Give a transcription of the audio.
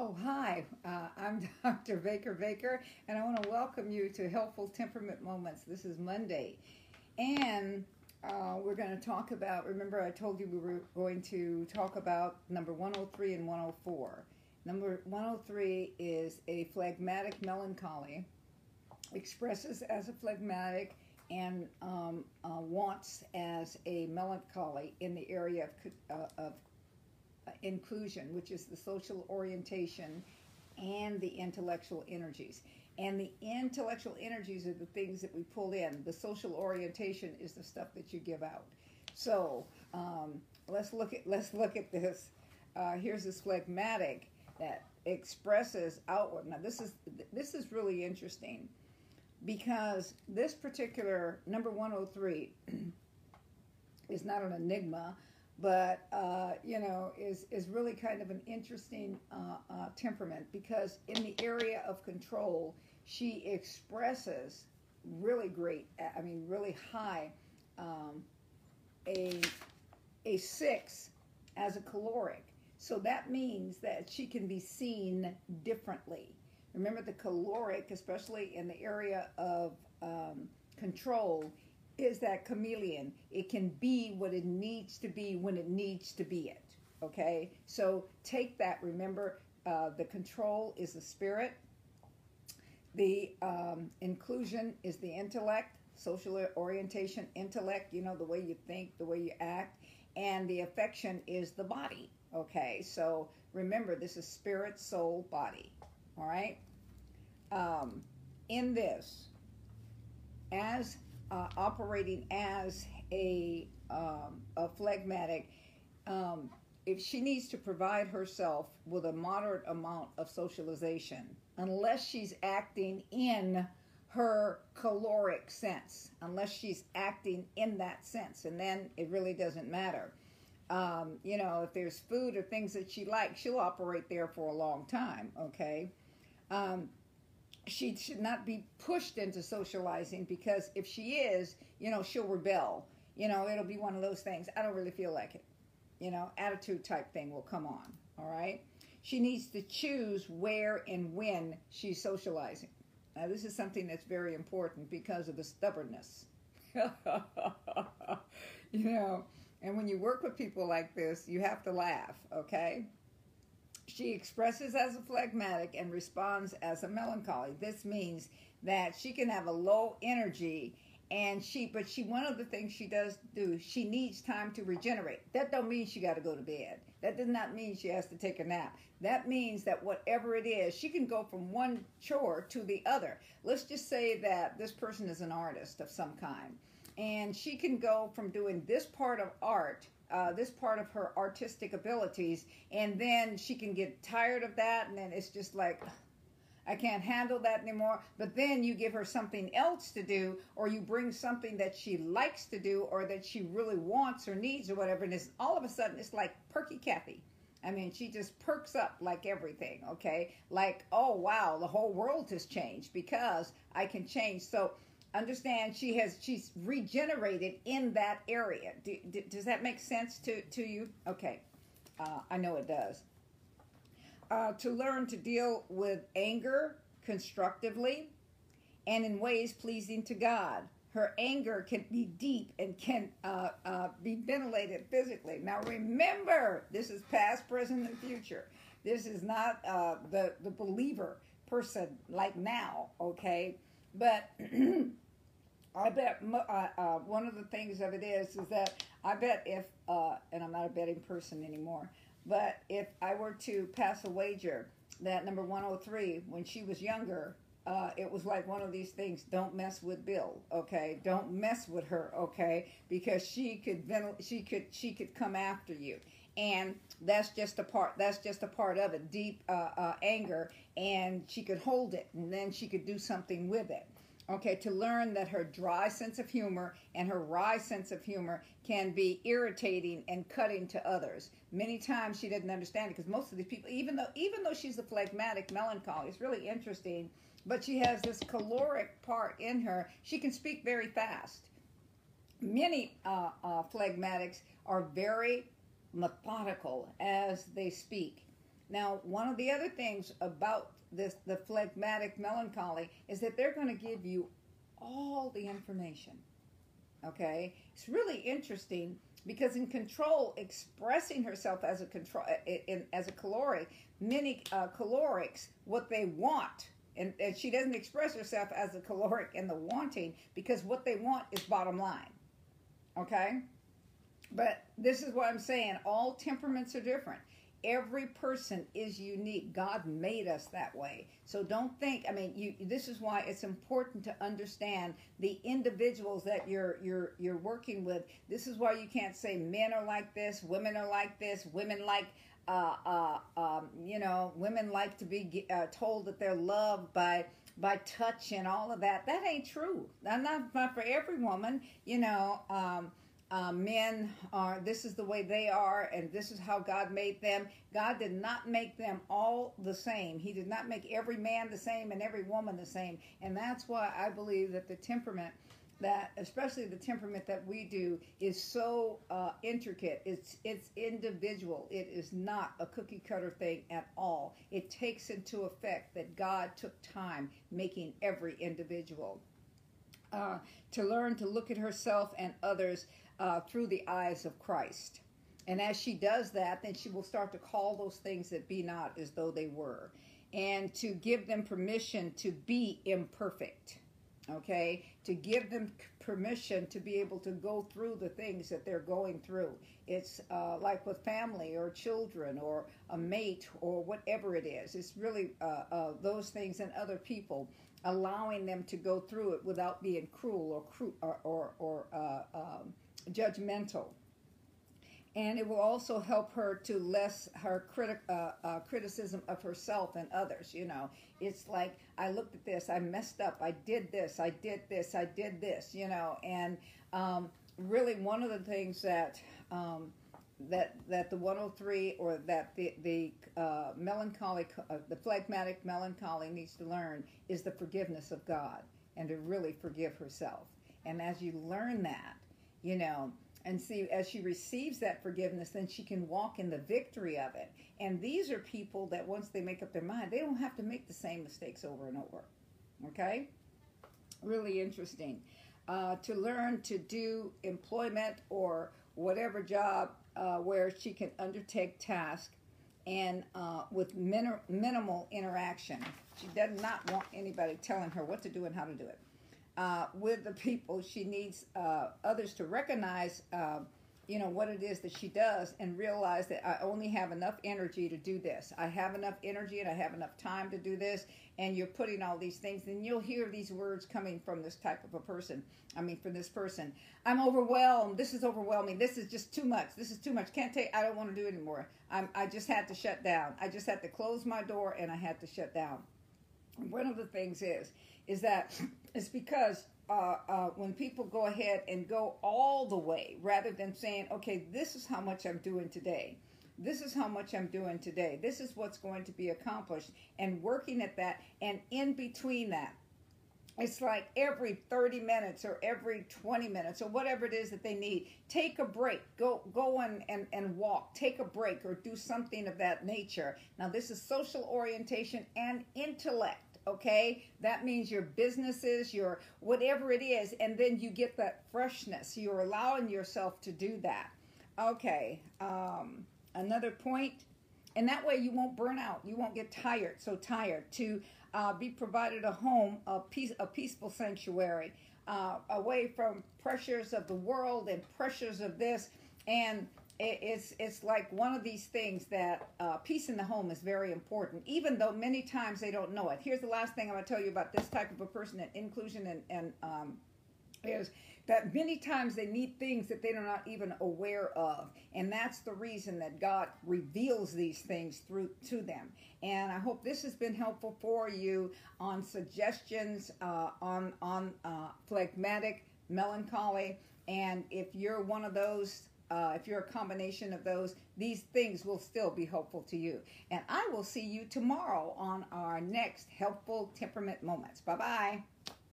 Oh, hi. Uh, I'm Dr. Baker Baker, and I want to welcome you to Helpful Temperament Moments. This is Monday, and uh, we're going to talk about. Remember, I told you we were going to talk about number 103 and 104. Number 103 is a phlegmatic melancholy, expresses as a phlegmatic and um, uh, wants as a melancholy in the area of, uh, of inclusion, which is the social orientation and the intellectual energies. And the intellectual energies are the things that we pull in. The social orientation is the stuff that you give out. So um, let's look at let's look at this. Uh, here's this phlegmatic that expresses outward. Now this is this is really interesting because this particular number 103 is not an enigma but uh, you know is is really kind of an interesting uh, uh, temperament because in the area of control she expresses really great i mean really high um, a a six as a choleric. So that means that she can be seen differently. Remember the choleric especially in the area of um, control is that chameleon. It can be what it needs to be when it needs to be it. Okay? So take that. Remember, uh, the control is the spirit, the um, inclusion is the intellect, social orientation, intellect, you know, the way you think, the way you act, and the affection is the body. Okay? So remember, this is spirit, soul, body. All right? Um, in this, as uh, operating as a, um, a phlegmatic, um, if she needs to provide herself with a moderate amount of socialization, unless she's acting in her choleric sense, unless she's acting in that sense, and then it really doesn't matter. Um, you know, if there's food or things that she likes, she'll operate there for a long time, okay? Um, she should not be pushed into socializing because if she is, you know, she'll rebel. You know, it'll be one of those things. I don't really feel like it. You know, attitude type thing will come on. All right. She needs to choose where and when she's socializing. Now, this is something that's very important because of the stubbornness. you know, and when you work with people like this, you have to laugh, okay? She expresses as a phlegmatic and responds as a melancholy. This means that she can have a low energy and she but she one of the things she does do she needs time to regenerate. That don't mean she got to go to bed. That does not mean she has to take a nap. That means that whatever it is she can go from one chore to the other. Let's just say that this person is an artist of some kind and she can go from doing this part of art uh, this part of her artistic abilities, and then she can get tired of that, and then it's just like, I can't handle that anymore. But then you give her something else to do, or you bring something that she likes to do, or that she really wants or needs, or whatever, and it's all of a sudden it's like perky Kathy. I mean, she just perks up like everything, okay? Like, oh wow, the whole world has changed because I can change. So understand she has she's regenerated in that area. Do, do, does that make sense to to you? Okay. Uh, i know it does. Uh, to learn to deal with anger constructively and in ways pleasing to god. Her anger can be deep and can uh, uh be ventilated physically. Now remember this is past present and future. This is not uh, the the believer person like now okay but I bet uh, uh, one of the things of it is is that I bet if uh, and I'm not a betting person anymore, but if I were to pass a wager that number 103 when she was younger, uh, it was like one of these things. Don't mess with Bill, okay? Don't mess with her, okay? Because she could she could she could come after you, and that's just a part. That's just a part of it. Deep uh, uh, anger, and she could hold it, and then she could do something with it okay, to learn that her dry sense of humor and her wry sense of humor can be irritating and cutting to others. Many times she didn't understand it because most of these people, even though even though she's a phlegmatic melancholy, it's really interesting. But she has this choleric part in her. She can speak very fast. Many uh, uh, phlegmatics are very methodical as they speak. Now, one of the other things about this, the phlegmatic melancholy, is that they're going to give you all the information. Okay, it's really interesting because in control, expressing herself as a control in, as a choleric, many uh, cholerics, what they want and, and she doesn't express herself as a choleric and the wanting because what they want is bottom line. Okay? But this is what I'm saying all temperaments are different. Every person is unique. God made us that way. So don't think, I mean, you this is why it's important to understand the individuals that you're you're you're working with. This is why you can't say men are like this, women are like this, women like uh, uh, um, you know, women like to be uh, told that they're loved by by touch and all of that. That ain't true. Not, not for every woman. You know, um, uh, men are. This is the way they are, and this is how God made them. God did not make them all the same. He did not make every man the same and every woman the same. And that's why I believe that the temperament that especially the temperament that we do is so uh, intricate it's it's individual it is not a cookie cutter thing at all it takes into effect that god took time making every individual uh, to learn to look at herself and others uh, through the eyes of christ and as she does that then she will start to call those things that be not as though they were and to give them permission to be imperfect okay, to give them permission to be able to go through the things that they're going through. It's uh, like with family or children or a mate or whatever it is. It's really uh, uh, those things and other people allowing them to go through it without being cruel or cru- or or, or uh, um, judgmental and it will also help her to less her critic uh, uh, criticism of herself and others. You know, it's like I looked at this, I messed up, I did this, I did this, I did this. You know, and um, really one of the things that um, that that the 103 or that the the uh, melancholy, uh, the phlegmatic melancholy needs to learn is the forgiveness of God and to really forgive herself. And as you learn that, you know and see as she receives that forgiveness then she can walk in the victory of it. And these are people that once they make up their mind they don't have to make the same mistakes over and over okay? Really interesting. Uh, to learn to do employment or whatever job uh, where she can undertake tasks and uh, with min- minimal interaction. She does not want anybody telling her what to do and how to do it uh, with the people. She needs uh, others to recognize, uh, you know, what it is that she does and realize that I only have enough energy to do this. I have enough energy and I have enough time to do this. And you're putting all these things, and you'll hear these words coming from this type of a person. I mean, from this person. I'm overwhelmed. This is overwhelming. This is just too much. This is too much. Can't take. I don't want to do it anymore. I'm, I just had to shut down. I just had to close my door and I had to shut down. One of the things is is that it's because uh, uh, when people go ahead and go all the way rather than saying, okay, this is how much I'm doing today. This is how much I'm doing today. This is what's going to be accomplished. And working at that. And in between that, it's like every 30 minutes or every 20 minutes or whatever it is that they need take a break go go and, and, and walk take a break or do something of that nature now this is social orientation and intellect okay? That means your businesses your whatever it is and then you get that freshness. You're allowing yourself to do that. Okay um, another point and that way you won't burn out. You won't get tired so tired to uh, be provided a home a peace a peaceful sanctuary uh, away from pressures of the world and pressures of this. And it's it's like one of these things that uh, peace in the home is very important, even though many times they don't know it. Here's the last thing I'm going to tell you about this type of a person and inclusion and, and um, is that many times they need things that they're not even aware of and that's the reason that god reveals these things through to them and i hope this has been helpful for you on suggestions uh, on on uh, phlegmatic melancholy and if you're one of those uh, if you're a combination of those, these things will still be helpful to you. And I will see you tomorrow on our next Helpful Temperament Moments. Bye bye.